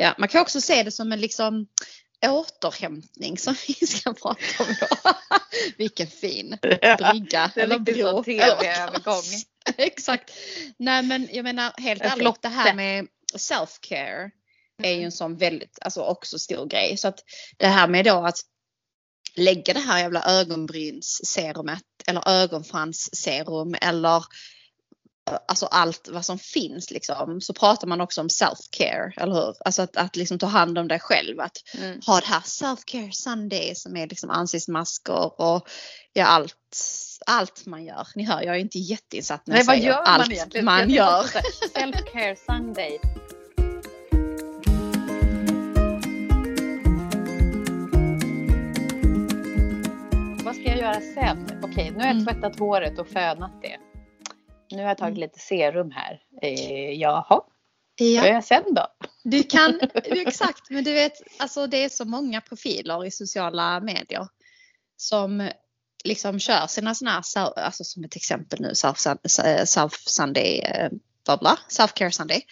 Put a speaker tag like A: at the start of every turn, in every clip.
A: Ja, man kan också se det som en liksom återhämtning som vi ska prata om då. Vilken fin brygga.
B: Är
A: eller bro.
B: tv-övergång.
A: Exakt. Nej men jag menar helt
B: En
A: ärligt det här med self-care är
B: Mm.
A: ju en sån väldigt, alltså också stor grej. Så att det här med då att lägga det här jävla ögonbrynsserumet eller ögonfransserum eller alltså allt vad som finns liksom så pratar man också om self-care, eller hur? Alltså att, att liksom ta hand om dig själv. Att
B: Mm.
A: ha det här self-care Sunday som är liksom ansiktsmasker och ja, allt, allt man gör. Ni hör, jag är inte jätteinsatt när
B: Nej,
A: jag
B: vad
A: säger
B: gör man
A: allt
B: egentligen?
A: man
B: Jag
A: gör.
B: Self-care Sunday. Vad ska jag göra sen? Okej, nu har jag
A: Mm.
B: tvättat håret och fönat det. Nu har jag tagit
A: Mm.
B: lite serum här. Eh, jaha, vad
A: Ja.
B: gör jag sen då?
A: Du kan, exakt, men du vet, alltså det är så många profiler i sociala medier som liksom kör sina sådana här, alltså som ett exempel nu, Self, Sun- self Sunday, eh, bla bla, Self Care Sunday.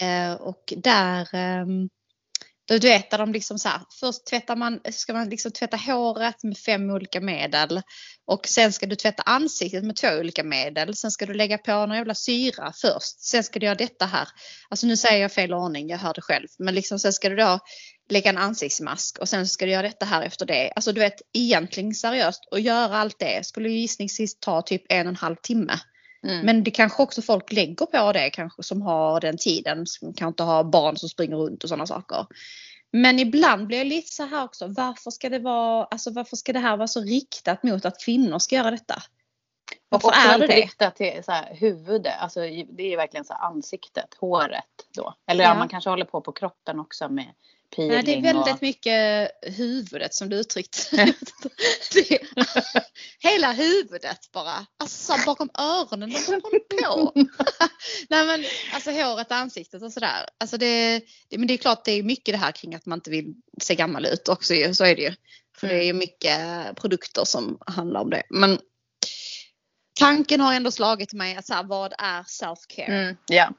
A: Eh, och där, ehm, du vet där de liksom så här, först tvättar man, ska man liksom tvätta håret med fem olika medel och sen ska du tvätta ansiktet med två olika medel. Sen ska du lägga på någon jävla syra först. Sen ska du göra detta här. Alltså nu säger jag fel ordning, jag hör det själv. Men liksom sen ska du då lägga en ansiktsmask och sen ska du göra detta här efter det. Alltså du vet egentligen seriöst och göra allt det skulle gissningsvis ta typ en och en halv timme.
B: Mm.
A: Men det kanske också folk lägger på det kanske som har den tiden. Som kan inte ha barn som springer runt och sådana saker. Men ibland blir jag lite så här också. Varför ska det vara, alltså varför ska det här vara så riktat mot att kvinnor ska göra detta?
B: Och
A: Varför
B: också
A: är det det?
B: riktat till så här, huvudet. Alltså, det är verkligen så ansiktet, håret då. Eller
A: Ja.
B: ja. man kanske håller på på kroppen också med peeling.
A: Nej, det är väldigt
B: och...
A: mycket huvudet som du uttryckt. det hela huvudet bara. Alltså så bakom öronen. Vad håller på? Nej men alltså håret, ansiktet och sådär. Alltså det, det, men det är klart det är mycket det här kring att man inte vill se gammal ut också. Så är det ju. För det är ju mycket produkter som handlar om det. Men tanken har ändå slagit mig att så här, vad är self-care?
B: Mm, ja.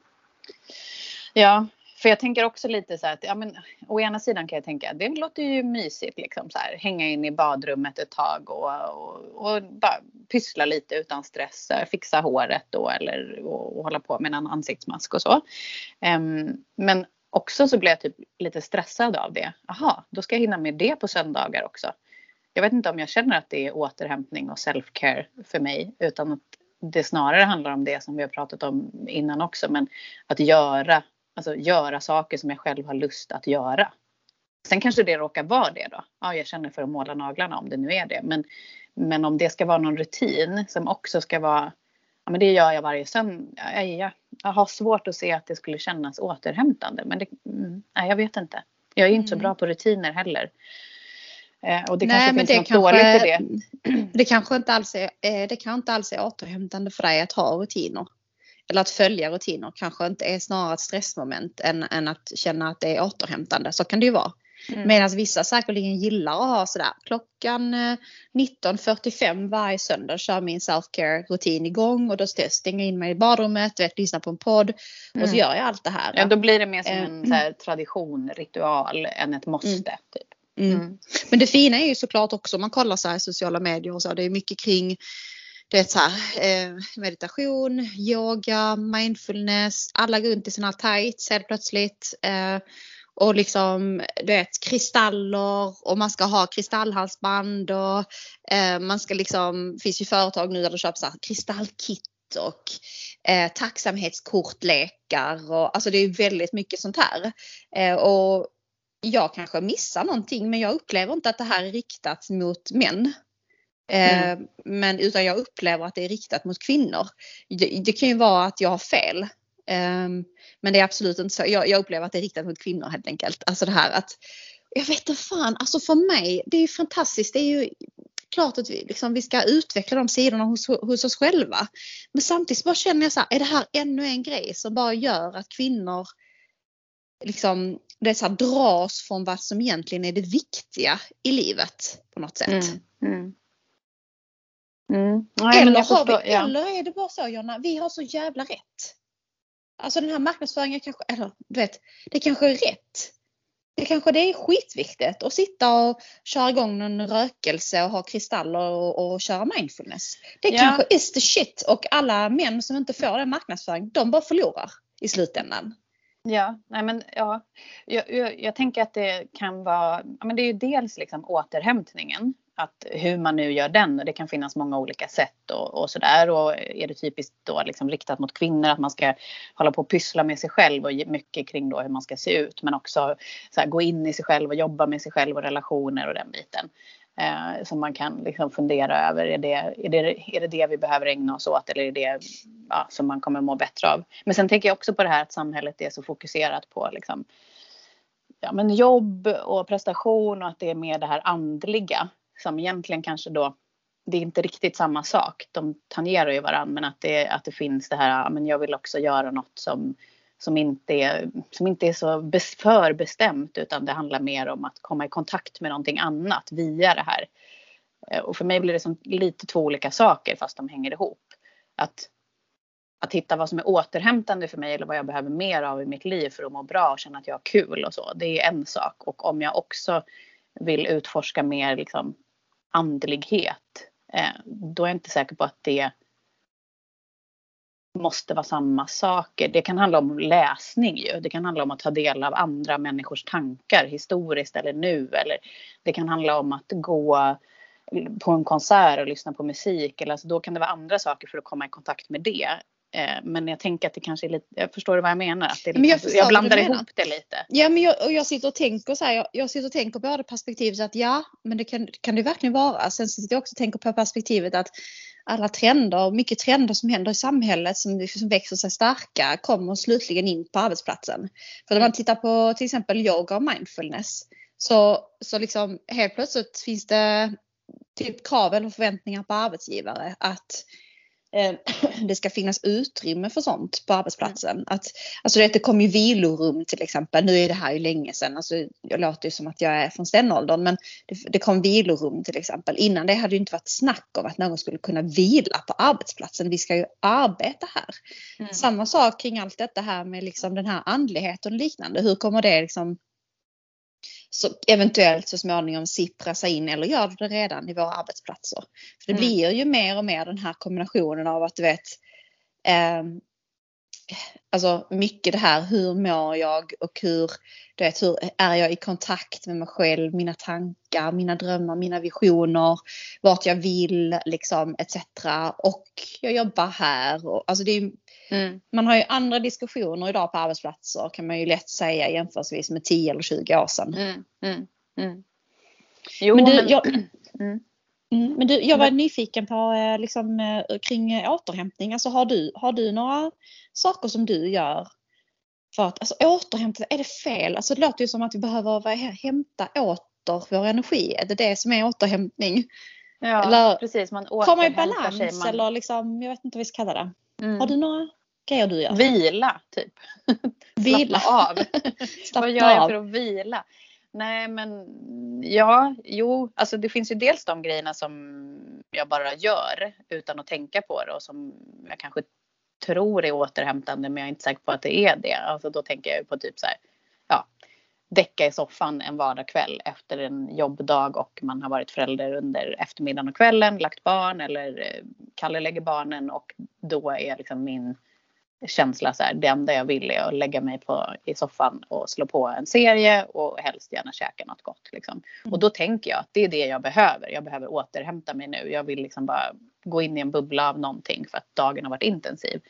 B: Ja, för jag tänker också lite så här att ja, men, å ena sidan kan jag tänka det låter ju mysigt liksom så här hänga in i badrummet ett tag och, och, och bara pyssla lite utan stress, fixa håret då eller och, och hålla på med en ansiktsmask och så. Um, men också så blir jag typ lite stressad av det. Aha, då ska jag hinna med det på söndagar också. Jag vet inte om jag känner att det är återhämtning och self-care för mig utan att det snarare handlar om det som vi har pratat om innan också men att göra, alltså göra saker som jag själv har lust att göra. Sen kanske det råkar vara det då. Ja, jag känner för att måla naglarna om det nu är det. Men, men om det ska vara någon rutin som också ska vara, ja men det gör jag varje söndag. Jag, jag, jag har svårt att se att det skulle kännas återhämtande. Men det, mm, nej, jag vet inte. Jag är inte så
A: Mm.
B: bra på rutiner heller. Eh, och det
A: Nej,
B: kanske finns
A: det
B: något
A: kanske-
B: dåligt i det.
A: Det kanske inte alls är, eh, det kan inte alls är återhämtande för dig att ha rutiner. Eller att följa rutiner kanske inte är snarare ett stressmoment än, än att känna att det är återhämtande. Så kan det ju vara.
B: Mm.
A: Medan vissa säkerligen gillar att ha sådär klockan eh, 19.45 varje söndag kör min self-care rutin igång och då ska jag in mig i badrummet, vet, lyssna på en podd och så
B: Mm.
A: gör jag allt det här.
B: Ja, då blir det mer som
A: Eh,
B: en här, tradition, ritual än ett måste.
A: Mm.
B: Typ.
A: Mm.
B: Mm.
A: Men det fina är ju såklart också om man kollar så här i sociala medier och så. Det är mycket kring det så här, eh, meditation, yoga, mindfulness. Alla går runt i sina tights helt plötsligt. Eh, och liksom du vet kristaller och man ska ha kristallhalsband och eh, man ska liksom, det finns ju företag nu där du köper så här kristallkit och eh, tacksamhetskortlekar och alltså det är väldigt mycket sånt här. Eh, och jag kanske missar någonting men jag upplever inte att det här är riktat mot män. Eh, Men utan jag upplever att det är riktat mot kvinnor. Det, det kan ju vara att jag har fel. Eh, men det är absolut inte så. Jag, jag upplever att det är riktat mot kvinnor helt enkelt. Alltså det här att jag vet inte fan, alltså för mig, det är ju fantastiskt. Det är ju klart att vi, liksom, vi ska utveckla de sidorna hos, hos oss själva. Men samtidigt bara känner jag så här, är det här ännu en grej som bara gör att kvinnor liksom det är så här, dras från vad som egentligen är det viktiga i livet på något sätt.
B: Mm. Mm. Mm. Nej, men
A: Eller,
B: jag
A: har vi,
B: förstår, ja.
A: eller är det bara så Jonna, vi har så jävla rätt. Alltså den här marknadsföringen kanske, eller du vet, det kanske är rätt. det kanske det är skitviktigt att sitta och köra igång någon rökelse och ha kristaller och, och köra mindfulness. Det ja. kanske is the shit och alla män som inte får den marknadsföring, de bara förlorar i slutändan.
B: Ja, nej men ja, jag, jag, jag, tänker att det kan vara, men det är ju dels liksom återhämtningen att hur man nu gör den, det kan finnas många olika sätt och, och sådär. Och är det typiskt då liksom riktat mot kvinnor att man ska hålla på och pyssla med sig själv och mycket kring då hur man ska se ut. Men också så här, gå in i sig själv och jobba med sig själv och relationer och den biten. Eh, som man kan liksom fundera över, är det, är, det, är det det vi behöver ägna oss åt eller är det ja, som man kommer må bättre av? Men sen tänker jag också på det här att samhället är så fokuserat på liksom, ja, men jobb och prestation och att det är mer det här andliga som egentligen kanske då det är inte riktigt samma sak. De tangerar ju varandra men att det, att det finns det här, men jag vill också göra något som, som, inte, är, som inte är så förbestämt utan det handlar mer om att komma i kontakt med någonting annat via det här. Eh, och för mig blir det som lite två olika saker fast de hänger ihop. Att, att hitta vad som är återhämtande för mig eller vad jag behöver mer av i mitt liv för att må bra och känna att jag har kul och så. Det är en sak. Och om jag också vill utforska mer liksom, andlighet. Eh, då är jag inte säker på att det måste vara samma saker. Det kan handla om läsning ju. Det kan handla om att ta del av andra människors tankar historiskt eller nu. Eller det kan handla om att gå på en konsert och lyssna på musik. Eller alltså då kan det vara andra saker för att komma i kontakt med det. Eh, men jag tänker att det kanske är lite, jag förstår vad jag menar. Att det lite, jag, jag, blandar ihop det lite.
A: Ja men jag, och jag sitter och tänker så här, jag, jag sitter och tänker på det perspektivet att ja, men det kan, kan det verkligen vara. Sen sitter jag också och tänker på perspektivet att alla trender, mycket trender som händer i samhället som, som växer sig starka kommer slutligen in på arbetsplatsen. För när man tittar på till exempel yoga och mindfulness så, så liksom helt plötsligt finns det typ krav eller förväntningar på arbetsgivare att det ska finnas utrymme för sånt på arbetsplatsen. Att, alltså det, kommer ju vilorum till exempel. Nu är det här ju länge sedan. Alltså, jag låter ju som att jag är från stenåldern. Men det, det kom vilorum till exempel. Innan det hade det inte varit snack om att någon skulle kunna vila på arbetsplatsen. Vi ska ju arbeta här. Mm. Samma sak kring allt detta här med liksom den här andligheten och liknande. Hur kommer det liksom så eventuellt så småningom sippra sig in eller gör det redan i våra arbetsplatser. För det mm. blir ju mer och mer den här kombinationen av att du vet eh, Alltså mycket det här hur mår jag och hur, du vet, hur är jag i kontakt med mig själv, mina tankar, mina drömmar, mina visioner, vart jag vill liksom etc. Och jag jobbar här. Och, alltså det är Mm. Man har ju andra diskussioner idag på arbetsplatser kan man ju lätt säga jämförelsevis med 10 eller 20 år sedan. Mm. Mm. mm. Jo, men, du, men... Jag, mm. Mm, men du, jag var nyfiken på eh, liksom, eh, kring återhämtning. Alltså, har, du, har du några saker som du gör för att alltså, återhämta? Är det fel? Alltså, det låter ju som att vi behöver hämta åter vår energi. Är det det som är återhämtning?
B: Ja, eller, precis. Man
A: komma i balans sig, man... eller liksom, jag vet inte vad vi ska kalla det. Mm. Har du några grejer du gör?
B: Vila, typ.
A: Vila.
B: Slappna av. Vad gör jag för att vila? Nej men ja, jo, alltså det finns ju dels de grejerna som jag bara gör utan att tänka på det och som jag kanske tror är återhämtande men jag är inte säker på att det är det. Alltså då tänker jag på typ så här, däcka i soffan en vardagskväll efter en jobbdag och man har varit förälder under eftermiddagen och kvällen, lagt barn eller eh, Kalle lägger barnen och då är liksom min känsla så här, det enda jag vill är att lägga mig på, i soffan och slå på en serie och helst gärna käka något gott. Liksom. Mm. Och då tänker jag att det är det jag behöver. Jag behöver återhämta mig nu. Jag vill liksom bara gå in i en bubbla av någonting för att dagen har varit intensiv.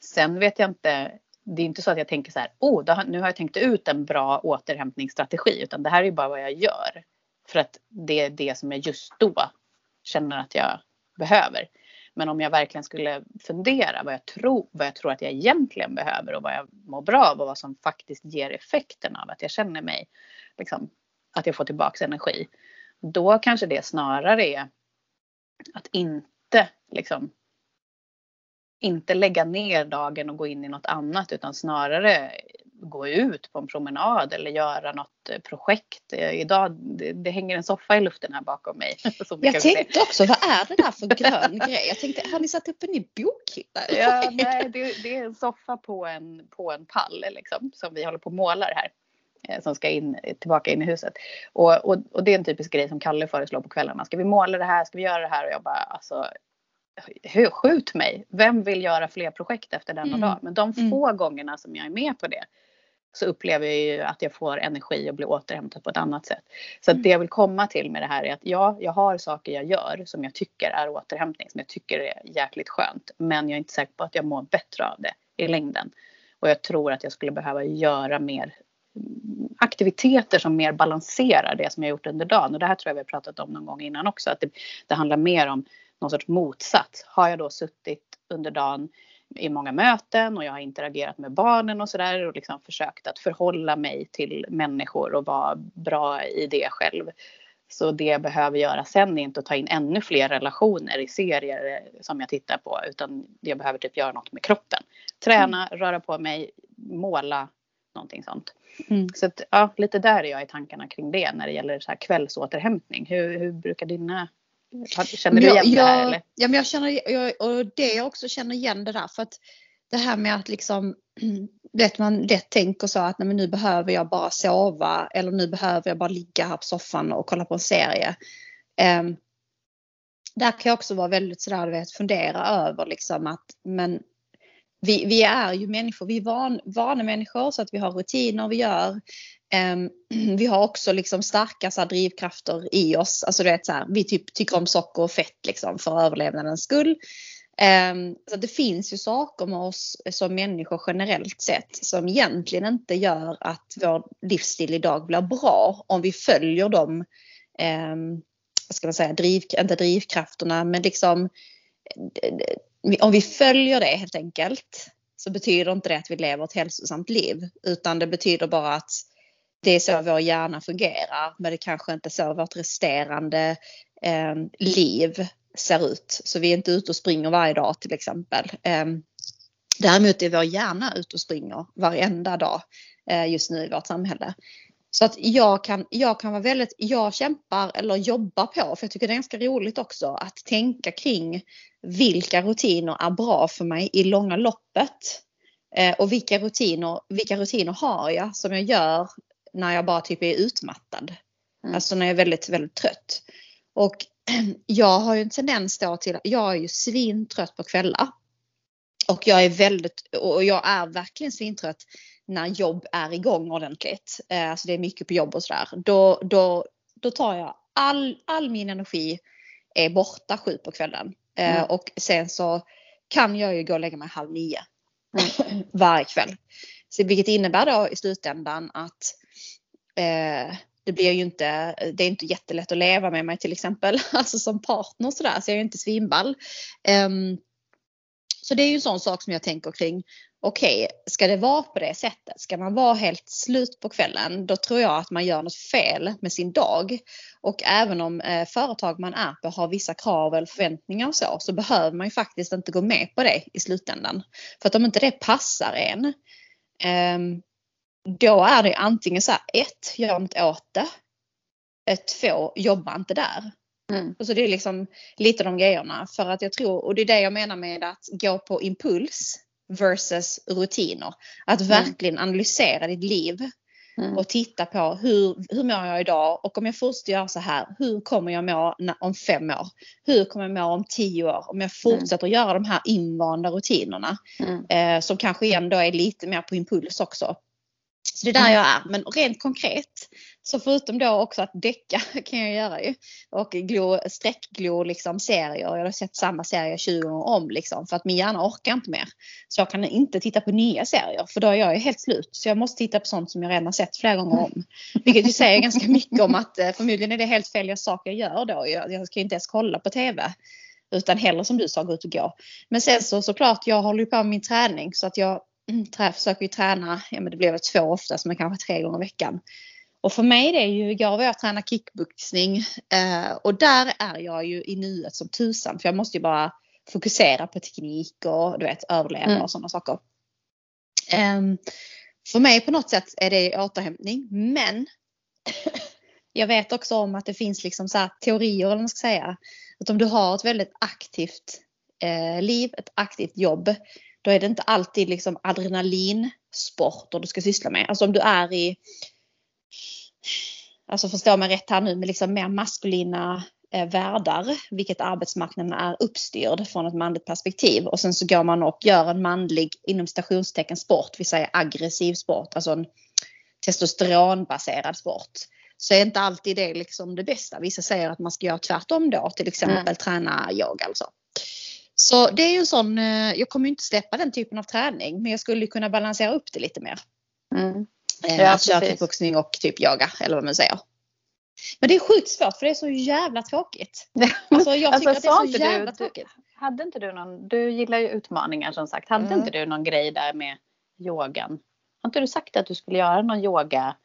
B: Sen vet jag inte, det är inte så att jag tänker så här, oh, nu har jag tänkt ut en bra återhämtningsstrategi, utan det här är ju bara vad jag gör. För att det är det som jag just då känner att jag behöver. Men om jag verkligen skulle fundera vad jag tror, vad jag tror att jag egentligen behöver och vad jag mår bra av och vad som faktiskt ger effekten av att jag känner mig, liksom, att jag får tillbaks energi. Då kanske det snarare är att inte liksom inte lägga ner dagen och gå in i något annat utan snarare gå ut på en promenad eller göra något eh, projekt. Eh, idag, det, det hänger en soffa i luften här bakom mig.
A: Jag tänkte se. också, vad är det där för grön grej? Jag tänkte, har ni satt upp en ny bokhylla?
B: Ja, nej, det, det, är en soffa på en, på en pall liksom, som vi håller på och målar här. eh, som ska in, tillbaka in i huset. Och, och, och, det är en typisk grej som Kalle föreslår på kvällarna. Ska vi måla det här? Ska vi göra det här? Och jag bara alltså skjut mig. Vem vill göra fler projekt efter denna mm. dag? Men de mm. få gångerna som jag är med på det så upplever jag ju att jag får energi och blir återhämtad på ett annat sätt. Så mm. det jag vill komma till med det här är att ja, jag har saker jag gör som jag tycker är återhämtning, som jag tycker är jäkligt skönt. Men jag är inte säker på att jag mår bättre av det i längden. Och jag tror att jag skulle behöva göra mer aktiviteter som mer balanserar det som jag gjort under dagen. Och det här tror jag vi har pratat om någon gång innan också. Att det, det handlar mer om någon sorts motsats. Har jag då suttit under dagen i många möten och jag har interagerat med barnen och sådär och liksom försökt att förhålla mig till människor och vara bra i det själv. Så det jag behöver göra sen är inte att ta in ännu fler relationer i serier som jag tittar på utan jag behöver typ göra något med kroppen. Träna, mm. röra på mig, måla, någonting sånt. Mm. Så att, ja, lite där är jag i tankarna kring det när det gäller så här kvällsåterhämtning. Hur, hur brukar dina Känner du igen
A: jag,
B: det här? Eller?
A: Ja, men jag känner, jag, och det jag också känner igen det där för att det här med att liksom vet man lätt tänker så att nej, men nu behöver jag bara sova eller nu behöver jag bara ligga här på soffan och kolla på en serie. Um, där kan jag också vara väldigt sådär, du vet, fundera över liksom att men vi, vi är ju människor, vi är van, vana människor så att vi har rutiner vi gör. Ehm, vi har också liksom starka så här, drivkrafter i oss. Alltså du vet så här, vi typ, tycker om socker och fett liksom för överlevnadens skull. Ehm, så det finns ju saker med oss som människor generellt sett som egentligen inte gör att vår livsstil idag blir bra om vi följer de, ehm, vad ska man säga, driv, inte drivkrafterna men liksom om vi följer det helt enkelt så betyder inte det att vi lever ett hälsosamt liv utan det betyder bara att det är så vår hjärna fungerar men det kanske inte är så vårt resterande eh, liv ser ut. Så vi är inte ute och springer varje dag till exempel. Eh, däremot är vår hjärna ute och springer varenda dag eh, just nu i vårt samhälle. Så att jag kan, jag kan vara väldigt, jag kämpar eller jobbar på, för jag tycker det är ganska roligt också, att tänka kring vilka rutiner är bra för mig i långa loppet. Eh, och vilka rutiner, vilka rutiner har jag som jag gör när jag bara typ är utmattad. Mm. Alltså när jag är väldigt, väldigt trött. Och jag har ju en tendens då till, jag är ju svintrött på kvällar. Och jag är väldigt, och jag är verkligen svintrött när jobb är igång ordentligt. Eh, alltså det är mycket på jobb och sådär. Då, då, då tar jag all, all min energi är borta sju på kvällen. Eh, mm. Och sen så kan jag ju gå och lägga mig halv nio mm. varje kväll. Så vilket innebär då i slutändan att eh, det blir ju inte, det är inte jättelätt att leva med mig till exempel, alltså som partner sådär, så jag är ju inte svinball. Um, så det är ju en sån sak som jag tänker kring. Okej, okay, ska det vara på det sättet? Ska man vara helt slut på kvällen? Då tror jag att man gör något fel med sin dag. Och även om eh, företag man är på har vissa krav eller förväntningar och så, så behöver man ju faktiskt inte gå med på det i slutändan. För att om inte det passar en, eh, då är det antingen så här, ett, gör något åt det. Ett, två, jobba inte där. Mm. Och så det är liksom lite de grejerna. För att jag tror, och det är det jag menar med att gå på impuls versus rutiner. Att mm. verkligen analysera ditt liv mm. och titta på hur, hur mår jag idag och om jag fortsätter göra så här, hur kommer jag må om fem år? Hur kommer jag må om tio år? Om jag mm. fortsätter mm. göra de här invanda rutinerna mm. eh, som kanske ändå är lite mer på impuls också. Så det är där jag är. Men rent konkret så förutom då också att däcka kan jag göra ju. Och glo, sträckglo liksom serier. Jag har sett samma serie 20 gånger om liksom. För att min hjärna orkar inte mer. Så jag kan inte titta på nya serier. För då är jag ju helt slut. Så jag måste titta på sånt som jag redan har sett flera gånger om. Vilket ju säger ganska mycket om att eh, förmodligen är det helt fel saker jag gör då. Jag, jag ska inte ens kolla på TV. Utan hellre som du sa gå ut och gå. Men sen så såklart jag håller ju på med min träning. Så att jag trä, försöker ju träna, ja men det blir väl två oftast men kanske tre gånger i veckan. Och för mig det är ju, igår var jag träna kickboxning eh, och där är jag ju i nuet som tusan för jag måste ju bara fokusera på teknik och du vet överleva mm. och sådana saker. Eh, för mig på något sätt är det återhämtning men jag vet också om att det finns liksom så teorier eller man ska säga. Att om du har ett väldigt aktivt eh, liv, ett aktivt jobb, då är det inte alltid liksom adrenalinsporter du ska syssla med. Alltså om du är i alltså förstå mig rätt här nu, med liksom mer maskulina eh, världar, vilket arbetsmarknaden är uppstyrd från ett manligt perspektiv. Och sen så går man och gör en manlig, inom stationstecken, sport, vi säger aggressiv sport, alltså en testosteronbaserad sport. Så är inte alltid det liksom det bästa. Vissa säger att man ska göra tvärtom då, till exempel mm. träna yoga alltså. Så det är ju en sån, eh, jag kommer inte släppa den typen av träning men jag skulle kunna balansera upp det lite mer. Mm. Eh, ja, att köra kickboxning och typ yoga eller vad man säger. Men det är sjukt svårt för det är så jävla tråkigt. Alltså jag tycker alltså, att det är så jävla
B: du,
A: tråkigt.
B: Hade inte du någon, du gillar ju utmaningar som sagt. Hade mm. inte du någon grej där med yogan? Har inte du sagt att du skulle göra någon yoga?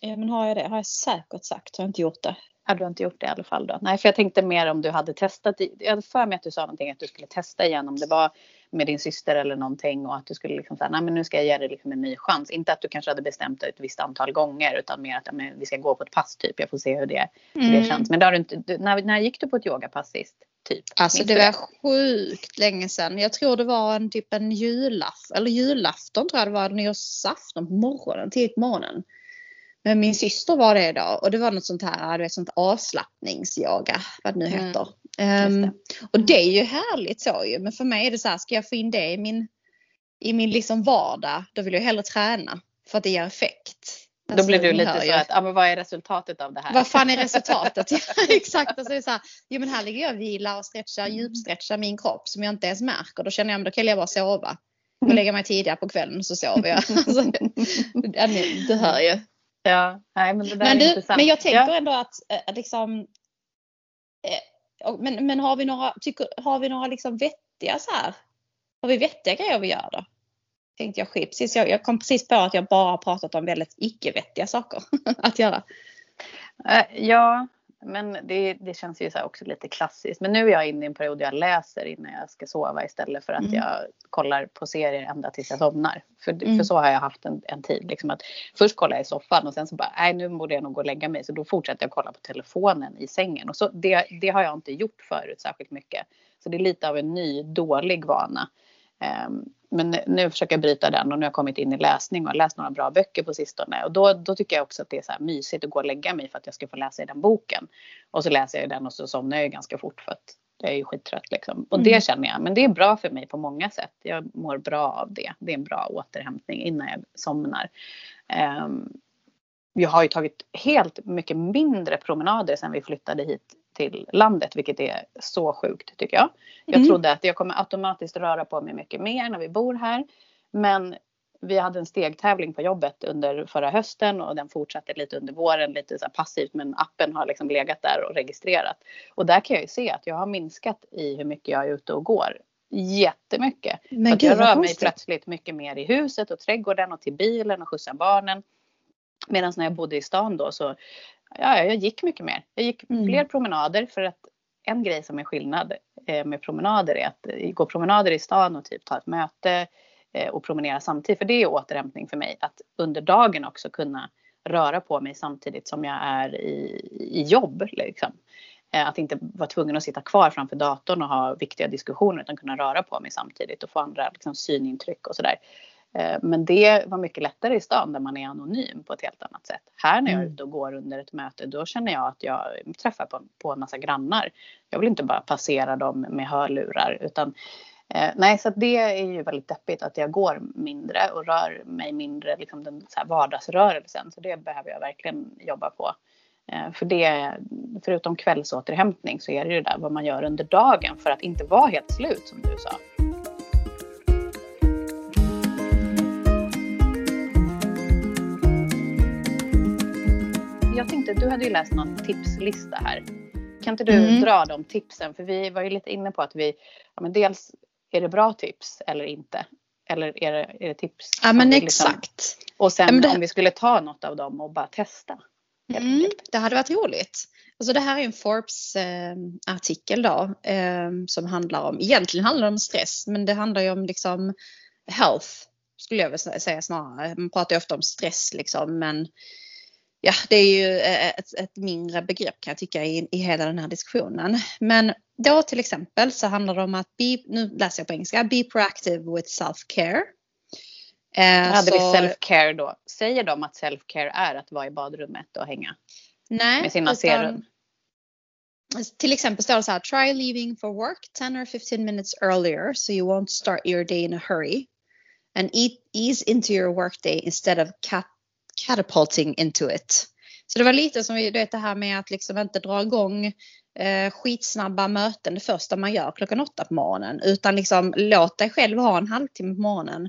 A: Ja men har jag det? Har jag säkert sagt. Har jag inte gjort det.
B: Ja, du har inte gjort det i alla fall då? Nej, för jag tänkte mer om du hade testat. Jag hade för mig att du sa någonting att du skulle testa igen om det var med din syster eller någonting och att du skulle liksom säga nej men nu ska jag ge dig liksom en ny chans. Inte att du kanske hade bestämt dig ett visst antal gånger utan mer att ja, men vi ska gå på ett pass typ. Jag får se hur det, hur mm. det känns. Men har du inte, du, när, när gick du på ett yogapass sist? Typ?
A: Alltså det var sjukt länge sedan. Jag tror det var en typ en julafton, eller julafton tror jag det var, nyårsafton på morgonen, tidigt på morgonen. Men min syster var det då och det var något sånt här, du vet sånt avslappningsyoga, vad det nu mm. heter. Um, det. Och det är ju härligt så ju, men för mig är det så här, ska jag få in det i min, i min liksom vardag, då vill jag hellre träna för att det ger effekt.
B: Alltså, då blir du lite så att, ja men vad är resultatet av det här?
A: Vad fan är resultatet? ja, exakt, alltså det är så här, jo men här ligger jag och vilar och stretchar, djupstretchar min kropp som jag inte ens märker. Då känner jag, men då kan jag bara sova. Och lägga mig tidigare på kvällen så sover jag. alltså, du hör ju.
B: Ja, nej men det där
A: men
B: är
A: du,
B: intressant.
A: Men jag tänker ja. ändå att äh, liksom äh, men, men har vi några, tycker, har vi några liksom vettiga så här? Har vi vettiga grejer vi gör då? Tänkte jag skit. jag, jag kom precis på att jag bara pratat om väldigt icke-vettiga saker att göra.
B: Äh, ja, men det, det känns ju så också lite klassiskt. Men nu är jag inne i en period där jag läser innan jag ska sova istället för att mm. jag kollar på serier ända tills jag somnar. För, mm. för så har jag haft en, en tid. Liksom att först kollar jag i soffan och sen så bara, nej nu borde jag nog gå och lägga mig. Så då fortsätter jag kolla på telefonen i sängen. Och så, det, det har jag inte gjort förut särskilt mycket. Så det är lite av en ny dålig vana. Um, men nu försöker jag bryta den och nu har jag kommit in i läsning och läst några bra böcker på sistone. Och då, då tycker jag också att det är så här mysigt att gå och lägga mig för att jag ska få läsa i den boken. Och så läser jag den och så somnar jag ganska fort för att jag är ju skittrött liksom. Och mm. det känner jag, men det är bra för mig på många sätt. Jag mår bra av det. Det är en bra återhämtning innan jag somnar. Um, jag har ju tagit helt mycket mindre promenader sen vi flyttade hit till landet, vilket är så sjukt tycker jag. Jag mm. trodde att jag kommer automatiskt röra på mig mycket mer när vi bor här. Men vi hade en stegtävling på jobbet under förra hösten och den fortsatte lite under våren, lite så passivt men appen har liksom legat där och registrerat. Och där kan jag ju se att jag har minskat i hur mycket jag är ute och går. Jättemycket. Men att jag rör mig plötsligt mycket mer i huset och trädgården och till bilen och skjutsar barnen. Medan när jag bodde i stan då så ja, jag gick mycket mer. Jag gick mm. fler promenader för att en grej som är skillnad eh, med promenader är att gå promenader i stan och typ ta ett möte eh, och promenera samtidigt. För det är återhämtning för mig. Att under dagen också kunna röra på mig samtidigt som jag är i, i jobb. Liksom. Eh, att inte vara tvungen att sitta kvar framför datorn och ha viktiga diskussioner utan kunna röra på mig samtidigt och få andra liksom, synintryck och sådär. Eh, men det var mycket lättare i stan där man är anonym på ett helt annat sätt. Här när jag är ute och går under ett möte då känner jag att jag träffar på, på en massa grannar. Jag vill inte bara passera dem med hörlurar utan eh, nej så det är ju väldigt deppigt att jag går mindre och rör mig mindre, liksom den så här vardagsrörelsen. Så det behöver jag verkligen jobba på. Eh, för det, förutom kvällsåterhämtning så är det ju det där vad man gör under dagen för att inte vara helt slut som du sa. Jag tänkte, du hade ju läst någon tipslista här. Kan inte du mm. dra de tipsen? För vi var ju lite inne på att vi, ja men dels är det bra tips eller inte? Eller är det, är det tips?
A: Ja men liksom, exakt.
B: Och sen ja, det... om vi skulle ta något av dem och bara testa.
A: Mm, det hade varit roligt. Alltså det här är en Forbes eh, artikel då eh, som handlar om, egentligen handlar det om stress men det handlar ju om liksom health skulle jag vilja säga snarare. Man pratar ju ofta om stress liksom men ja, det är ju eh, ett, ett, mindre begrepp kan jag tycka i, i hela den här diskussionen. Men då till exempel så handlar det om att be, nu läser jag på engelska, be proactive with self-care.
B: Eh, hade så, vi self-care då. Säger de att self-care är att vara i badrummet och hänga?
A: Nej,
B: med sina serum.
A: Till exempel står det så här, try leaving for work 10 or 15 minutes earlier so you won't start your day in a hurry. And eat, ease into your workday instead of cat, catapulting into it. Så det var lite som vi, det här med att liksom inte dra igång eh, skitsnabba möten det första man gör klockan åtta på morgonen. Utan liksom låt dig själv ha en halvtimme på morgonen.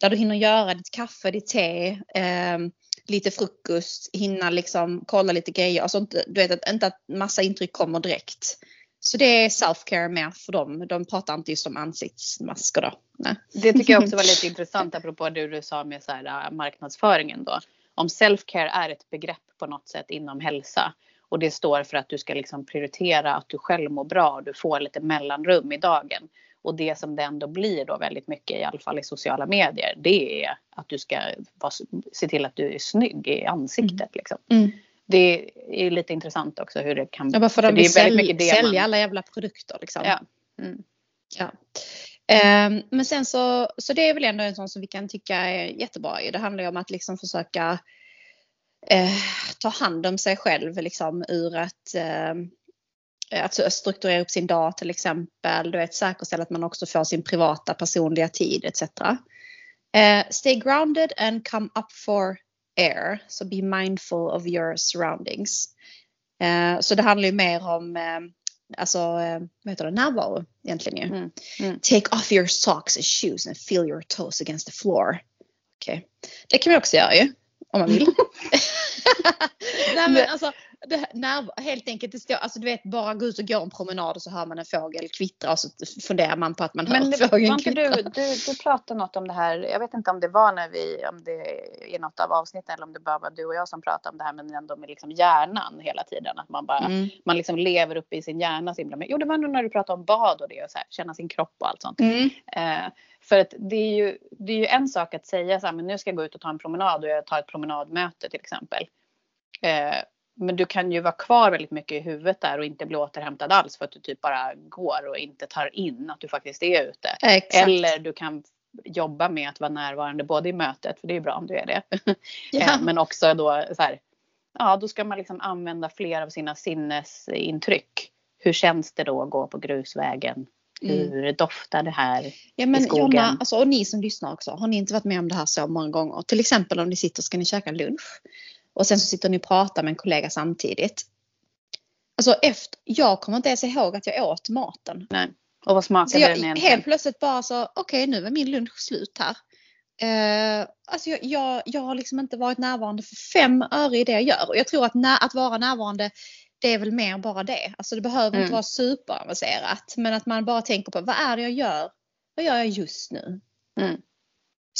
A: Där du hinner göra ditt kaffe, ditt te, eh, lite frukost, hinna liksom kolla lite grejer. Alltså inte, du vet, inte att massa intryck kommer direkt. Så det är self-care mer för dem. De pratar inte just om ansiktsmasker då. Nej.
B: Det tycker jag också var lite intressant apropå det du sa med så här, äh, marknadsföringen då. Om self-care är ett begrepp på något sätt inom hälsa och det står för att du ska liksom prioritera att du själv mår bra och du får lite mellanrum i dagen. Och det som det ändå blir då väldigt mycket i alla fall i sociala medier det är att du ska vara, se till att du är snygg i ansiktet. Mm. Liksom. Mm. Det är lite intressant också hur det kan...
A: Ja, för de vill sälj, sälja man... alla jävla produkter liksom.
B: Ja. Mm.
A: ja. Ehm, men sen så, så det är väl ändå en sån som vi kan tycka är jättebra. Det handlar ju om att liksom försöka eh, ta hand om sig själv liksom ur att eh, att strukturera upp sin dag till exempel. Du vet, säkerställa att man också får sin privata personliga tid etc. Uh, eh, stay grounded and come up for air. So be mindful of your surroundings. Uh, så det handlar ju mer om uh, alltså, uh, vad heter det, närvaro egentligen ju. Mm. Mm. Take off your socks and shoes and feel your toes against the floor. Okay. Det kan man också göra ju. Om man vill. Nej men alltså när, helt enkelt, det står, alltså du vet bara gå ut och gå en promenad och så hör man en fågel kvittra och så funderar man på att man
B: Men
A: hör fågeln
B: kvittra. Du, du, du pratade något om det här, jag vet inte om det var när vi, om det i något av avsnitten eller om det bara var du och jag som pratade om det här men ändå med liksom hjärnan hela tiden. Att man bara, mm. man liksom lever uppe i sin hjärna så himla mycket. Jo det var nog när du pratade om bad och det och så här, känna sin kropp och allt sånt.
A: Mm.
B: Eh, för att det är ju, det är ju en sak att säga så här, men nu ska jag gå ut och ta en promenad och jag tar ett promenadmöte till exempel. Eh, men du kan ju vara kvar väldigt mycket i huvudet där och inte bli återhämtad alls för att du typ bara går och inte tar in att du faktiskt är ute.
A: Exakt.
B: Eller du kan jobba med att vara närvarande både i mötet, för det är bra om du är det. Ja. Eh, men också då så här, ja då ska man liksom använda fler av sina sinnesintryck. Hur känns det då att gå på grusvägen? Mm. Hur doftar det här
A: ja, men
B: i skogen?
A: Jonna, alltså, och ni som lyssnar också, har ni inte varit med om det här så många gånger? Till exempel om ni sitter och ska ni käka lunch och sen så sitter ni och pratar med en kollega samtidigt. Alltså efter, jag kommer inte ens ihåg att jag åt maten.
B: Nej. Och vad smakade
A: jag,
B: den egentligen?
A: Helt plötsligt bara så, okej okay, nu är min lunch slut här. Uh, alltså jag, jag, jag har liksom inte varit närvarande för fem öre i det jag gör. Och jag tror att när, att vara närvarande det är väl mer bara det. Alltså det behöver mm. inte vara superavancerat. Men att man bara tänker på vad är det jag gör? Vad gör jag just nu?
B: Mm.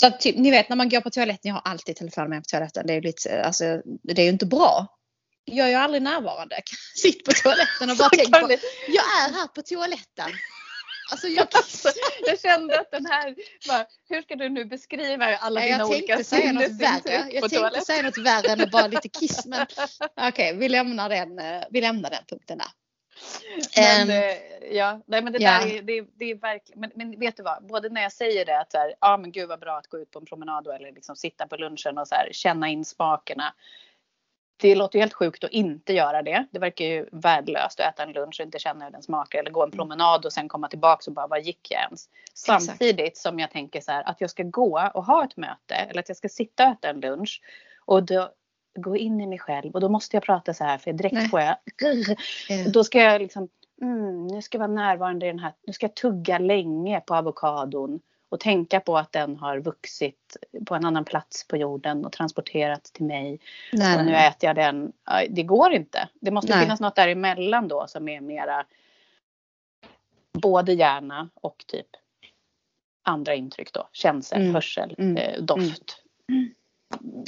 A: Så att, typ, ni vet när man går på toaletten, jag har alltid telefonen med på toaletten. Det är ju lite, alltså, det är ju inte bra. Jag är ju aldrig närvarande. Sitt på toaletten och bara tänk på, jag är här på toaletten.
B: Alltså jag, alltså, jag kände att den här, bara, hur ska du nu beskriva alla dina olika
A: sinnesintryck Jag tänkte säga något värre än bara lite kiss. Men okej, okay, vi, lämnar den, eh, vi lämnar den punkten där.
B: Men, um, ja, nej men det ja. där är, det, det är verkligen, men, men, vet du vad, både när jag säger det att så här, ja men gud vad bra att gå ut på en promenad eller liksom sitta på lunchen och så här, känna in smakerna. Det låter ju helt sjukt att inte göra det. Det verkar ju värdelöst att äta en lunch och inte känna hur den smakar eller gå en mm. promenad och sen komma tillbaka och bara vad gick jag ens? Samtidigt Exakt. som jag tänker så här att jag ska gå och ha ett möte eller att jag ska sitta och äta en lunch och då gå in i mig själv och då måste jag prata så här för direkt Nej. får jag yeah. Då ska jag liksom mm, nu ska jag vara närvarande i den här, nu ska jag tugga länge på avokadon och tänka på att den har vuxit på en annan plats på jorden och transporterats till mig. Nej, och nu äter jag den. Det går inte. Det måste nej. finnas något däremellan då som är mera både hjärna och typ andra intryck då. Känsel, mm. hörsel, mm. Eh, doft. Mm.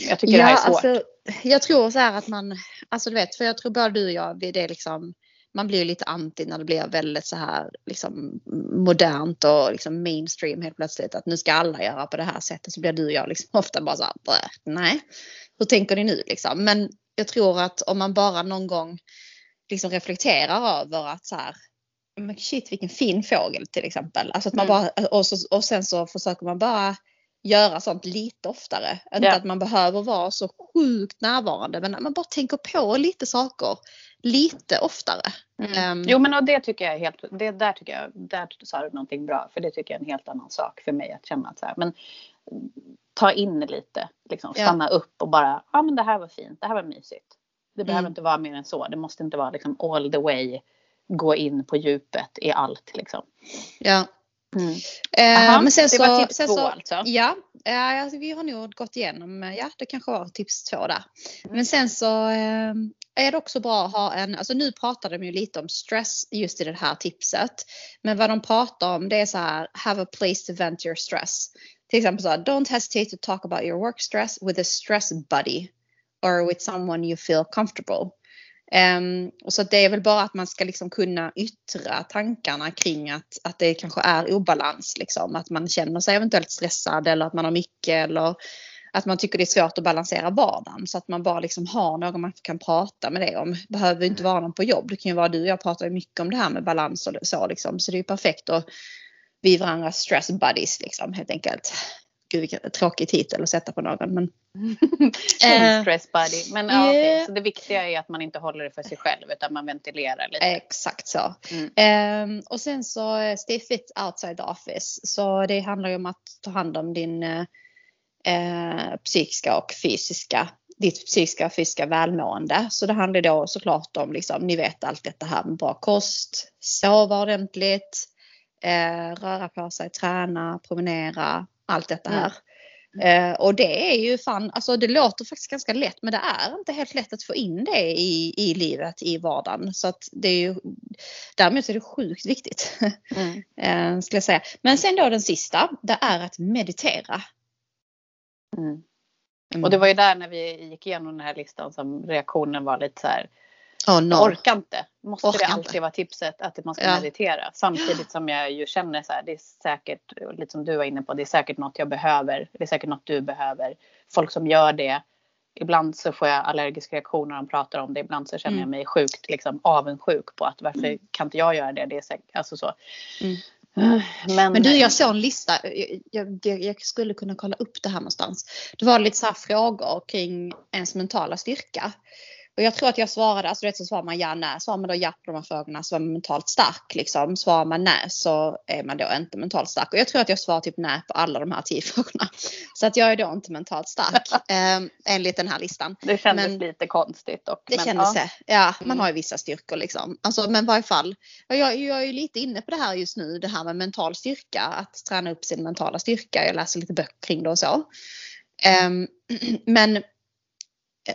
B: Jag tycker ja, det här är svårt. Alltså,
A: jag tror så här att man, alltså du vet, för jag tror både du och jag, det är liksom, man blir lite anti när det blir väldigt så här liksom modernt och liksom mainstream helt plötsligt. Att nu ska alla göra på det här sättet. Så blir du och jag liksom ofta bara så här, nej, hur tänker ni nu liksom? Men jag tror att om man bara någon gång liksom reflekterar över att så här, men shit vilken fin fågel till exempel. Alltså att man mm. bara, och, så, och sen så försöker man bara göra sånt lite oftare. Inte
B: Ja.
A: att man behöver vara så sjukt närvarande men man bara tänker på lite saker lite oftare. Ehm,
B: Jo men och det tycker jag är helt, det där tycker jag, där sa du någonting bra. För det tycker jag är en helt annan sak för mig att känna att så här, men mm, ta in lite, liksom
A: Ja.
B: stanna upp och bara, ja men det här var fint, det här var mysigt. Det behöver
A: Mm.
B: inte vara mer än så, det måste inte vara liksom all the way, gå in på djupet i allt liksom.
A: ja.
B: Mm.
A: Eh,
B: Aha,
A: men sen
B: det
A: så,
B: var tips
A: sen
B: två
A: så,
B: alltså.
A: Ja, eh, alltså, vi har nog gått igenom, eh, ja det kanske var tips två där.
B: Mm.
A: Men sen så eh, är det också bra att ha en, alltså nu pratade de ju lite om stress just i det här tipset. Men vad de pratar om det är så här, have a place to vent your stress. Till exempel så här, don't hesitate to talk about your work stress with a stress buddy. Or with someone you feel comfortable. Um, och så det är väl bara att man ska liksom kunna yttra tankarna kring att, att det kanske är obalans. Liksom. Att man känner sig eventuellt stressad eller att man har mycket eller att man tycker det är svårt att balansera vardagen. Så att man bara liksom har någon man kan prata med det om. Behöver inte vara någon på jobb. Det kan ju vara du och jag pratar mycket om det här med balans och så liksom. Så det är ju perfekt att vi är varandras stress buddies liksom helt enkelt. Gud vilken tråkig titel att sätta på någon men Eh,
B: Stress buddy. Men ja,
A: yeah.
B: så det viktiga är att man inte håller det för sig själv utan man ventilerar lite.
A: Exakt så.
B: Mm.
A: Ehm, och sen så eh, stay fit outside office. Så det handlar ju om att ta hand om din eh, eh, psykiska och fysiska ditt psykiska och fysiska välmående. Så det handlar då såklart om, liksom, ni vet allt detta här med bra kost, sova ordentligt, eh, röra på sig, träna, promenera, allt detta här. Eh, och det är ju fan, alltså det låter faktiskt ganska lätt men det är inte helt lätt att få in det i, i livet, i vardagen. Så att det är ju, däremot är det sjukt viktigt.
B: Mm.
A: eh, skulle jag säga. Men sen då den sista, det är att meditera.
B: Mm.
A: Mm.
B: Och det var ju där när vi gick igenom den här listan som reaktionen var lite så här.
A: Oh, no.
B: Jag orkar inte. Måste
A: Orkar
B: det
A: inte.
B: alltid vara tipset att man ska
A: Ja.
B: meditera? Samtidigt som jag ju känner så här. Det är säkert, lite som du var inne på, det är säkert något jag behöver. Det är säkert något du behöver. Folk som gör det. Ibland så får jag allergiska reaktioner när de pratar om det. Ibland så känner jag
A: Mm.
B: mig sjukt liksom, avundsjuk på att varför kan inte jag göra det? Det är säkert, alltså så.
A: Mm.
B: Men,
A: Men du, jag såg en lista. Jag, jag, jag skulle kunna kolla upp det här någonstans. Det var lite så här frågor kring ens mentala styrka. Och jag tror att jag svarade, alltså rätt så svarar man ja, nej. Svarar man då ja på de här frågorna så är man mentalt stark. Liksom. Svarar man nej så är man då inte mentalt stark. Och jag tror att jag svarar typ nej på alla de här tio frågorna. Så att jag är då inte mentalt stark eh, enligt den här listan.
B: det kändes
A: men-
B: lite konstigt. Och,
A: Det
B: men,
A: kändes
B: ja.
A: Ja, man
B: Mm.
A: har ju vissa styrkor liksom. Alltså, men i varje fall. Jag, jag är ju lite inne på det här just nu. Det här med mental styrka. Att träna upp sin mentala styrka. Jag läser lite böcker kring det och så. Ehm, men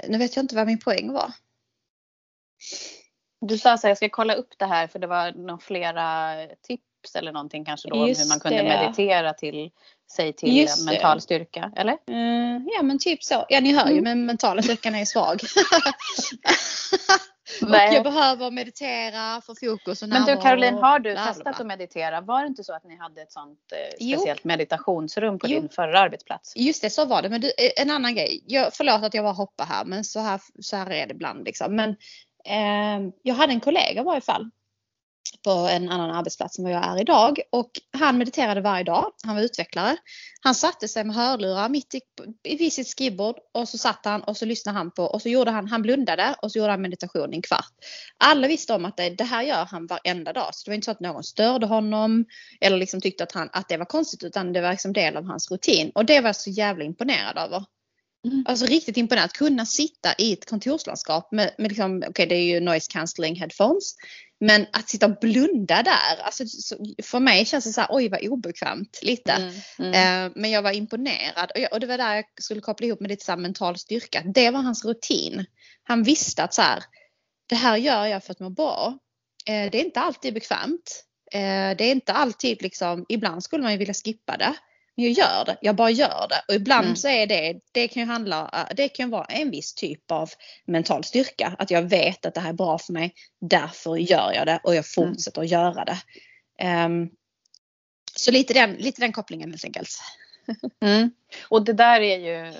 A: nu vet jag inte vad min poäng var.
B: Du sa så här, jag ska kolla upp det här för det var nog flera tips eller någonting kanske då om
A: Just
B: hur man kunde
A: det.
B: meditera till sig till
A: Just det.
B: mental styrka. Eller?
A: Eh, ja men typ så. Ja ni hör ju
B: Mm.
A: men mentala styrkan är svag. och
B: Nej.
A: jag behöver meditera för fokus och
B: Men du
A: närvaro
B: Caroline, har
A: och
B: du
A: bla, bla,
B: testat att meditera? Var det inte så att ni hade ett sånt eh,
A: Jo.
B: speciellt meditationsrum på
A: Jo.
B: din förra arbetsplats?
A: Just det, så var det. Men du, eh, en annan grej. Jag, förlåt att jag bara hoppar här men så här, så här är det ibland. Liksom. Men eh, jag hade en kollega i varje fall på en annan arbetsplats än vad jag är idag. Och han mediterade varje dag. Han var utvecklare. Han satte sig med hörlurar mitt i, vid sitt skrivbord och så satt han och så lyssnade han på och så gjorde han, han blundade och så gjorde han meditation i en kvart. Alla visste om att det, det här gör han varenda dag. Så det var inte så att någon störde honom eller liksom tyckte att, han, att det var konstigt utan det var liksom del av hans rutin. Och det var jag så jävla imponerad över.
B: Mm.
A: Alltså riktigt imponerad. Att kunna sitta i ett kontorslandskap med, med liksom, okej det är ju noise cancelling headphones. Men att sitta och blunda där, alltså, så, för mig känns det så här, oj vad obekvämt lite.
B: Mm. Mm.
A: Eh, men jag var imponerad och, jag, och det var där jag skulle koppla ihop med lite så här mental styrka. Det var hans rutin. Han visste att så här, det här gör jag för att må bra. Eh, det är inte alltid bekvämt. Eh, det är inte alltid liksom, ibland skulle man ju vilja skippa det. Men jag gör det, jag bara gör det. Och ibland
B: Mm.
A: så är det, det kan ju handla, eh, det kan vara en viss typ av mental styrka. Att jag vet att det här är bra för mig, därför gör jag det och jag fortsätter att göra det. Ehm, så lite den, lite den kopplingen helt enkelt.
B: Mm. Och det där är ju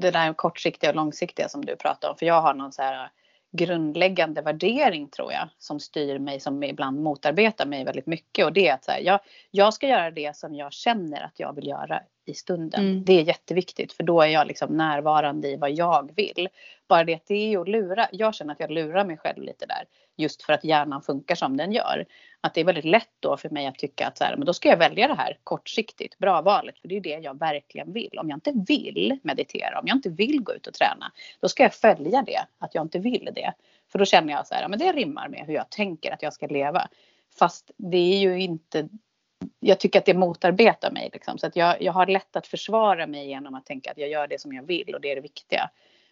B: det där kortsiktiga och långsiktiga som du pratar om. För jag har någon så här grundläggande värdering tror jag som styr mig som ibland motarbetar mig väldigt mycket. Och det är att så här, jag, jag ska göra det som jag känner att jag vill göra i stunden. Mm. Det är jätteviktigt för då är jag liksom närvarande i vad jag vill. Bara det att det är att lura. Jag känner att jag lurar mig själv lite där. Just för att hjärnan funkar som den gör. Att det är väldigt lätt då för mig att tycka att så här, men då ska jag välja det här kortsiktigt, bra valet. För det är det jag verkligen vill. Om jag inte vill meditera, om jag inte vill gå ut och träna. Då ska jag följa det, att jag inte vill det. För då känner jag så här, men det rimmar med hur jag tänker att jag ska leva. Fast det är ju inte jag tycker att det motarbetar mig. Liksom. Så att jag, jag har lätt att försvara mig genom att tänka att jag gör det som jag vill och det är det viktiga.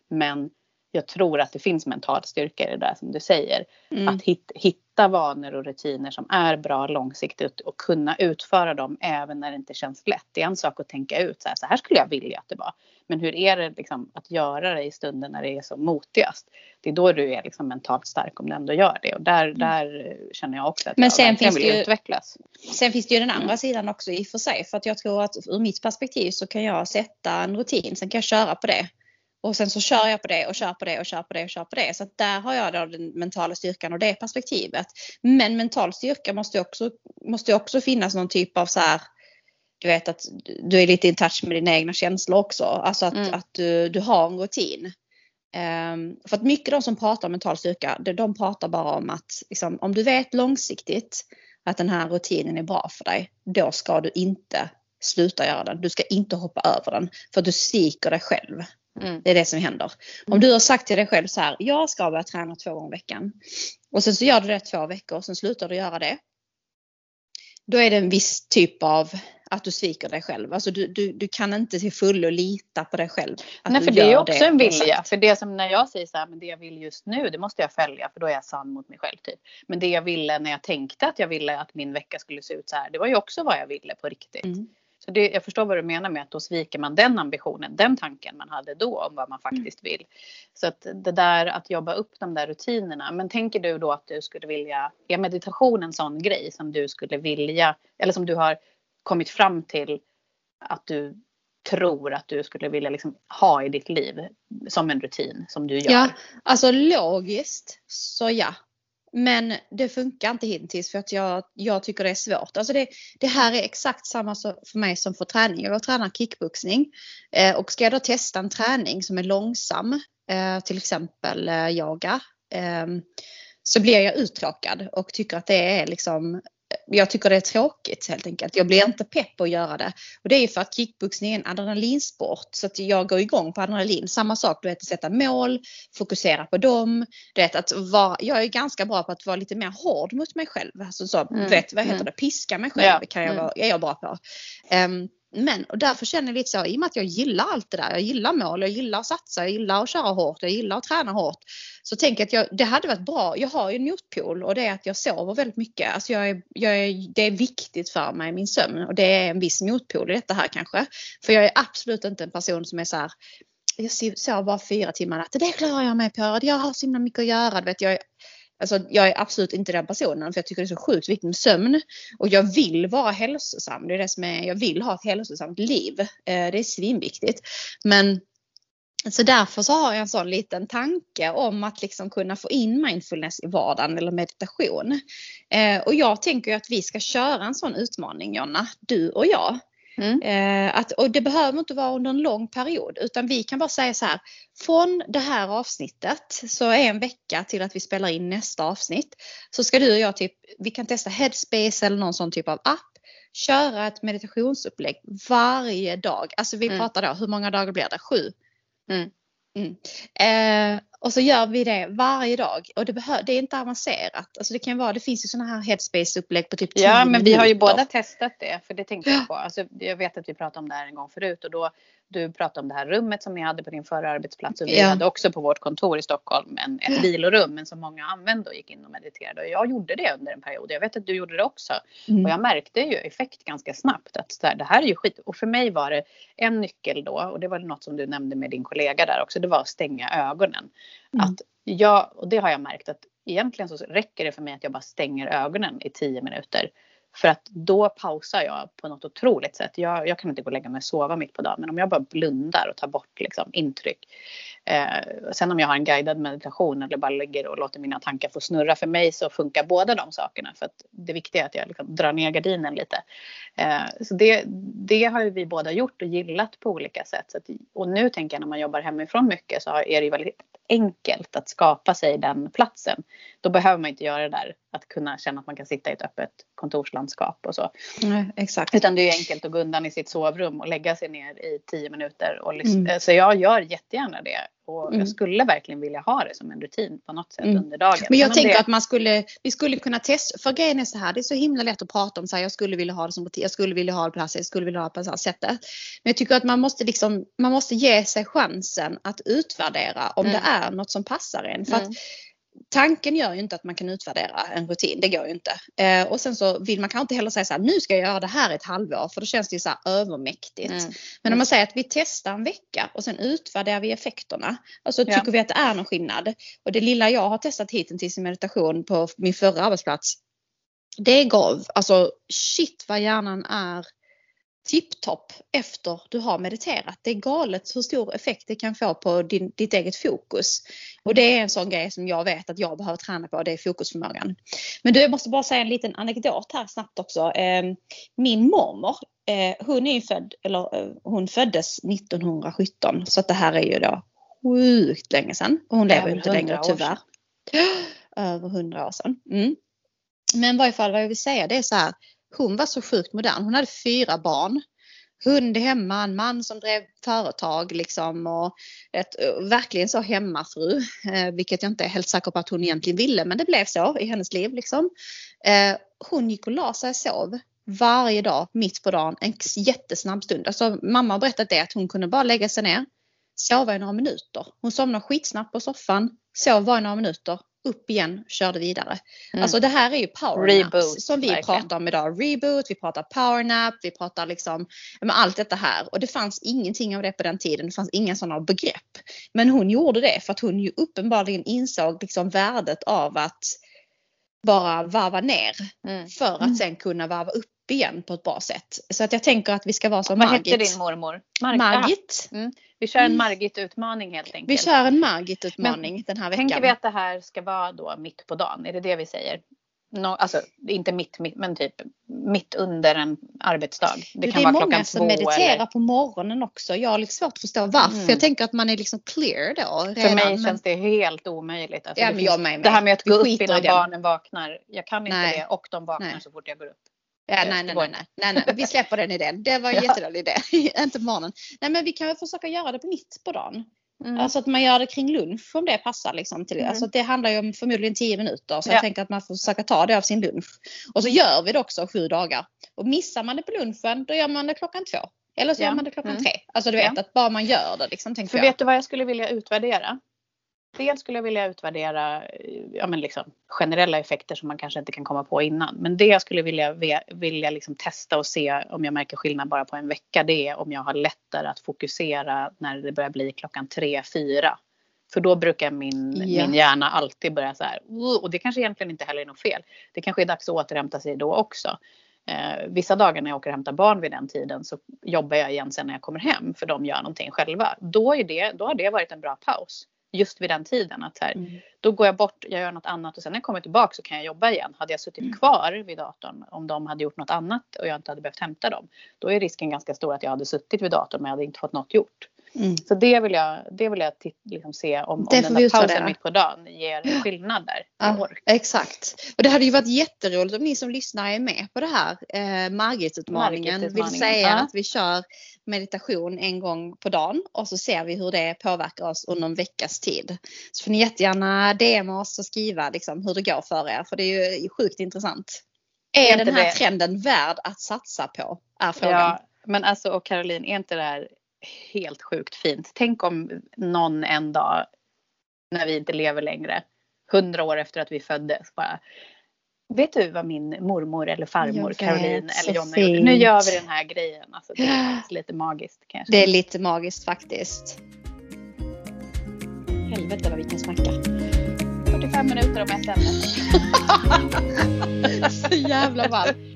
B: Men jag tror att det finns mental styrka i det där som du säger. Mm. Att hit, hitta vanor och rutiner som är bra långsiktigt och kunna utföra dem även när det inte känns lätt. Det är en sak att tänka ut så här, så här skulle jag vilja att det var. Men hur är det liksom att göra det i stunden när det är som motigast? Det är då du är liksom mentalt stark om du ändå gör det och där, mm. där känner jag också att
A: Men
B: jag
A: sen finns
B: vill
A: det ju,
B: utvecklas.
A: Sen finns det ju den andra sidan också i och för sig för att jag tror att ur mitt perspektiv så kan jag sätta en rutin, sen kan jag köra på det. Och sen så kör jag på det och kör på det och kör på det och kör på det. Så att där har jag då den mentala styrkan och det perspektivet. Men mental styrka måste också, måste också finnas någon typ av så här du vet att du är lite in touch med dina egna känslor också. Alltså att, mm. att du, du har en rutin. Um, för att mycket de som pratar om mental styrka, de, de pratar bara om att liksom, om du vet långsiktigt att den här rutinen är bra för dig, då ska du inte sluta göra den. Du ska inte hoppa över den för du sviker dig själv. Mm. Det är det som händer. Om du har sagt till dig själv så här, jag ska börja träna två gånger i veckan. Och sen så gör du det två veckor och sen slutar du göra det. Då är det en viss typ av att du sviker dig själv. Alltså du, du, du kan inte till fullo lita på dig själv.
B: Nej för det är också det en vilja. För det som när jag säger så här, men det jag vill just nu det måste jag följa för då är jag sann mot mig själv. Typ. Men det jag ville när jag tänkte att jag ville att min vecka skulle se ut så här. Det var ju också vad jag ville på riktigt. Mm. Så det, jag förstår vad du menar med att då sviker man den ambitionen, den tanken man hade då om vad man mm. faktiskt vill. Så att det där att jobba upp de där rutinerna. Men tänker du då att du skulle vilja, är meditation en sån grej som du skulle vilja, eller som du har kommit fram till att du tror att du skulle vilja liksom ha i ditt liv som en rutin som du gör?
A: Ja, alltså logiskt så ja. Men det funkar inte hittills för att jag, jag tycker det är svårt. Alltså det, det här är exakt samma för mig som för träning. Jag tränar kickboxning eh, och ska jag då testa en träning som är långsam, eh, till exempel eh, yoga, eh, så blir jag uttråkad och tycker att det är liksom jag tycker det är tråkigt helt enkelt. Jag blir inte pepp på att göra det. Och det är för att kickboxning är en adrenalinsport så att jag går igång på adrenalin. Samma sak, du vet att sätta mål, fokusera på dem. Du vet att vara, jag är ganska bra på att vara lite mer hård mot mig själv. Alltså så, mm. vet, vad heter mm. det, piska mig själv ja. kan jag vara, är jag bra på. Um, men och därför känner jag lite så, i och med att jag gillar allt det där. Jag gillar mål, jag gillar att satsa, jag gillar att köra hårt, jag gillar att träna hårt. Så tänker jag att jag, det hade varit bra. Jag har ju en motpol och det är att jag sover väldigt mycket. Alltså jag är, jag är, det är viktigt för mig, min sömn. Och det är en viss motpol i detta här kanske. För jag är absolut inte en person som är så här jag sover bara fyra timmar natten. Det klarar jag mig på. Jag har så himla mycket att göra. Vet, jag, Alltså, jag är absolut inte den personen för jag tycker det är så sjukt viktigt med sömn. Och jag vill vara hälsosam. Det är det som är, jag vill ha ett hälsosamt liv. Eh, det är svinviktigt. Men så därför så har jag en sån liten tanke om att liksom kunna få in mindfulness i vardagen eller meditation. Eh, och jag tänker att vi ska köra en sån utmaning Jonna, du och jag. Mm. Eh, att, och det behöver inte vara under en lång period utan vi kan bara säga så här. Från det här avsnittet så är en vecka till att vi spelar in nästa avsnitt. Så ska du och jag typ, vi kan testa Headspace eller någon sån typ av app. Köra ett meditationsupplägg varje dag. Alltså vi mm. pratar då, hur många dagar blir det? Sju? Mm. Mm. Eh, och så gör vi det varje dag och det, behör, det är inte avancerat. Alltså det kan vara, det finns ju sådana här headspace-upplägg på typ 10
B: Ja men vi har ju båda testat det för det tänkte jag på. Alltså, jag vet att vi pratade om det här en gång förut och då du pratade om det här rummet som ni hade på din förra arbetsplats och vi ja. hade också på vårt kontor i Stockholm en, ett vilorum men som många använde och gick in och mediterade. Och jag gjorde det under en period. Jag vet att du gjorde det också. Mm. Och jag märkte ju effekt ganska snabbt att det här är ju skit. Och för mig var det en nyckel då och det var något som du nämnde med din kollega där också. Det var att stänga ögonen. Mm. Att jag, och det har jag märkt att egentligen så räcker det för mig att jag bara stänger ögonen i tio minuter. För att då pausar jag på något otroligt sätt. Jag, jag kan inte gå och lägga mig och sova mitt på dagen men om jag bara blundar och tar bort liksom, intryck. Eh, sen om jag har en guidad meditation eller bara ligger och låter mina tankar få snurra. För mig så funkar båda de sakerna. För att det viktiga är att jag liksom drar ner gardinen lite. Eh, så det, det har ju vi båda gjort och gillat på olika sätt. Så att, och nu tänker jag när man jobbar hemifrån mycket så är det ju väldigt enkelt att skapa sig den platsen. Då behöver man inte göra det där att kunna känna att man kan sitta i ett öppet kontorslandskap och så.
A: Nej, exakt.
B: Utan det är enkelt att gå undan i sitt sovrum och lägga sig ner i tio minuter. Och mm. Så jag gör jättegärna det. Och mm. jag skulle verkligen vilja ha det som en rutin på något sätt mm. under dagen.
A: Men jag tänker det... att man skulle, vi skulle kunna testa, för grejen är så här, det är så himla lätt att prata om så här, jag skulle vilja ha det som rutin, jag skulle vilja ha det på det här sättet, jag skulle vilja ha det på det här sättet. Men jag tycker att man måste liksom, man måste ge sig chansen att utvärdera om mm. det är något som passar en. För att mm tanken gör ju inte att man kan utvärdera en rutin, det går ju inte. Eh, och sen så vill man kanske inte heller säga så här, nu ska jag göra det här ett halvår för då känns det ju så här övermäktigt. Mm. Men om man säger att vi testar en vecka och sen utvärderar vi effekterna. Alltså tycker ja. vi att det är någon skillnad. Och det lilla jag har testat hittills i meditation på min förra arbetsplats. Det gav, alltså shit vad hjärnan är tipptopp efter du har mediterat. Det är galet hur stor effekt det kan få på din, ditt eget fokus. Och det är en sån grej som jag vet att jag behöver träna på, det är fokusförmågan. Men du, jag måste bara säga en liten anekdot här snabbt också. Ehm, min mormor, eh, hon är född, eller eh, hon föddes 1917 så att det här är ju då sjukt länge sedan. Och hon lever inte längre tyvärr. Över hundra år sedan. Mm. Men i varje fall vad jag vill säga det är så här hon var så sjukt modern. Hon hade fyra barn. Hund hemma, en man som drev företag liksom och ett, verkligen så hemmafru. Eh, vilket jag inte är helt säker på att hon egentligen ville men det blev så i hennes liv liksom. Eh, hon gick och la sig och sov varje dag mitt på dagen en jättesnabb stund. Alltså mamma har berättat det att hon kunde bara lägga sig ner, sova i några minuter. Hon somnade skitsnabbt på soffan, sov bara i några minuter upp igen, körde vidare. Mm. Alltså det här är ju powernaps som vi verkligen. pratar om idag. Reboot, vi pratar powernap, vi pratar liksom allt detta här. Och det fanns ingenting av det på den tiden. Det fanns inga sådana begrepp. Men hon gjorde det för att hon ju uppenbarligen insåg liksom värdet av att bara varva ner mm. för att mm. sen kunna varva upp igen på ett bra sätt. Så att jag tänker att vi ska vara som
B: Vad
A: Margit.
B: Vad hette din mormor?
A: Mar Margit.
B: Mm. Vi kör en mm. Margit-utmaning helt enkelt.
A: Vi kör en Margit-utmaning den här veckan.
B: Tänker vi att det här ska vara då mitt på dagen? Är det det vi säger? No, alltså inte mitt, mitt, men typ mitt under en arbetsdag.
A: Det, det kan vara klockan två. Det är många som mediterar eller... på morgonen också. Jag har lite svårt att förstå varför. Mm. Jag tänker att man är liksom clear då.
B: Redan, För mig men... känns det helt omöjligt. Alltså, ja, det, finns, med, det här med att gå upp innan barnen vaknar. Jag kan inte nej. det och de vaknar nej. så fort jag går upp.
A: Ja, nej, nej, nej, nej, nej, vi släpper den idén. Det var en ja. jättedålig idé. inte på morgonen. Nej, men vi kan väl försöka göra det på mitt på dagen. Mm. Alltså att man gör det kring lunch om det passar. Liksom till, mm. alltså det handlar ju om förmodligen 10 minuter. Så ja. jag tänker att man får försöka ta det av sin lunch. Och så gör vi det också sju dagar. Och missar man det på lunchen då gör man det klockan två. Eller så ja. gör man det klockan mm. tre. Alltså du vet ja. att bara man gör det. Liksom,
B: För jag. vet du vad jag skulle vilja utvärdera? Dels skulle jag vilja utvärdera ja, men liksom, generella effekter som man kanske inte kan komma på innan. Men det jag skulle vilja, vilja liksom testa och se om jag märker skillnad bara på en vecka det är om jag har lättare att fokusera när det börjar bli klockan tre, fyra. För då brukar min, ja. min hjärna alltid börja så här. Och det kanske egentligen inte heller är något fel. Det kanske är dags att återhämta sig då också. Eh, vissa dagar när jag åker och hämtar barn vid den tiden så jobbar jag igen sen när jag kommer hem för de gör någonting själva. Då, är det, då har det varit en bra paus just vid den tiden. Att här, mm. Då går jag bort, jag gör något annat och sen när jag kommer tillbaka så kan jag jobba igen. Hade jag suttit mm. kvar vid datorn om de hade gjort något annat och jag inte hade behövt hämta dem. Då är risken ganska stor att jag hade suttit vid datorn men jag hade inte fått något gjort. Mm. Så det vill jag, det vill jag liksom se om, om den där pausen mitt på dagen ger skillnad där.
A: Ja, exakt. Och det hade ju varit jätteroligt om ni som lyssnar är med på det här. Eh, Margit-utmaningen Margit vill säga ja. att vi kör meditation en gång på dagen och så ser vi hur det påverkar oss under en veckas tid. Så får ni jättegärna DM oss och skriva liksom, hur det går för er för det är ju sjukt intressant. Är, är den här det? trenden värd att satsa på? Är frågan. Ja,
B: men alltså och Caroline, är inte det här helt sjukt fint. Tänk om någon en dag när vi inte lever längre, hundra år efter att vi föddes, bara Vet du vad min mormor eller farmor vet, Caroline eller Jonna gjorde? Nu gör vi den här grejen. Alltså, det är lite magiskt kanske.
A: Det är lite magiskt faktiskt. Helvete vad vi kan snacka.
B: 45 minuter om ett ämne.
A: Så jävla varmt.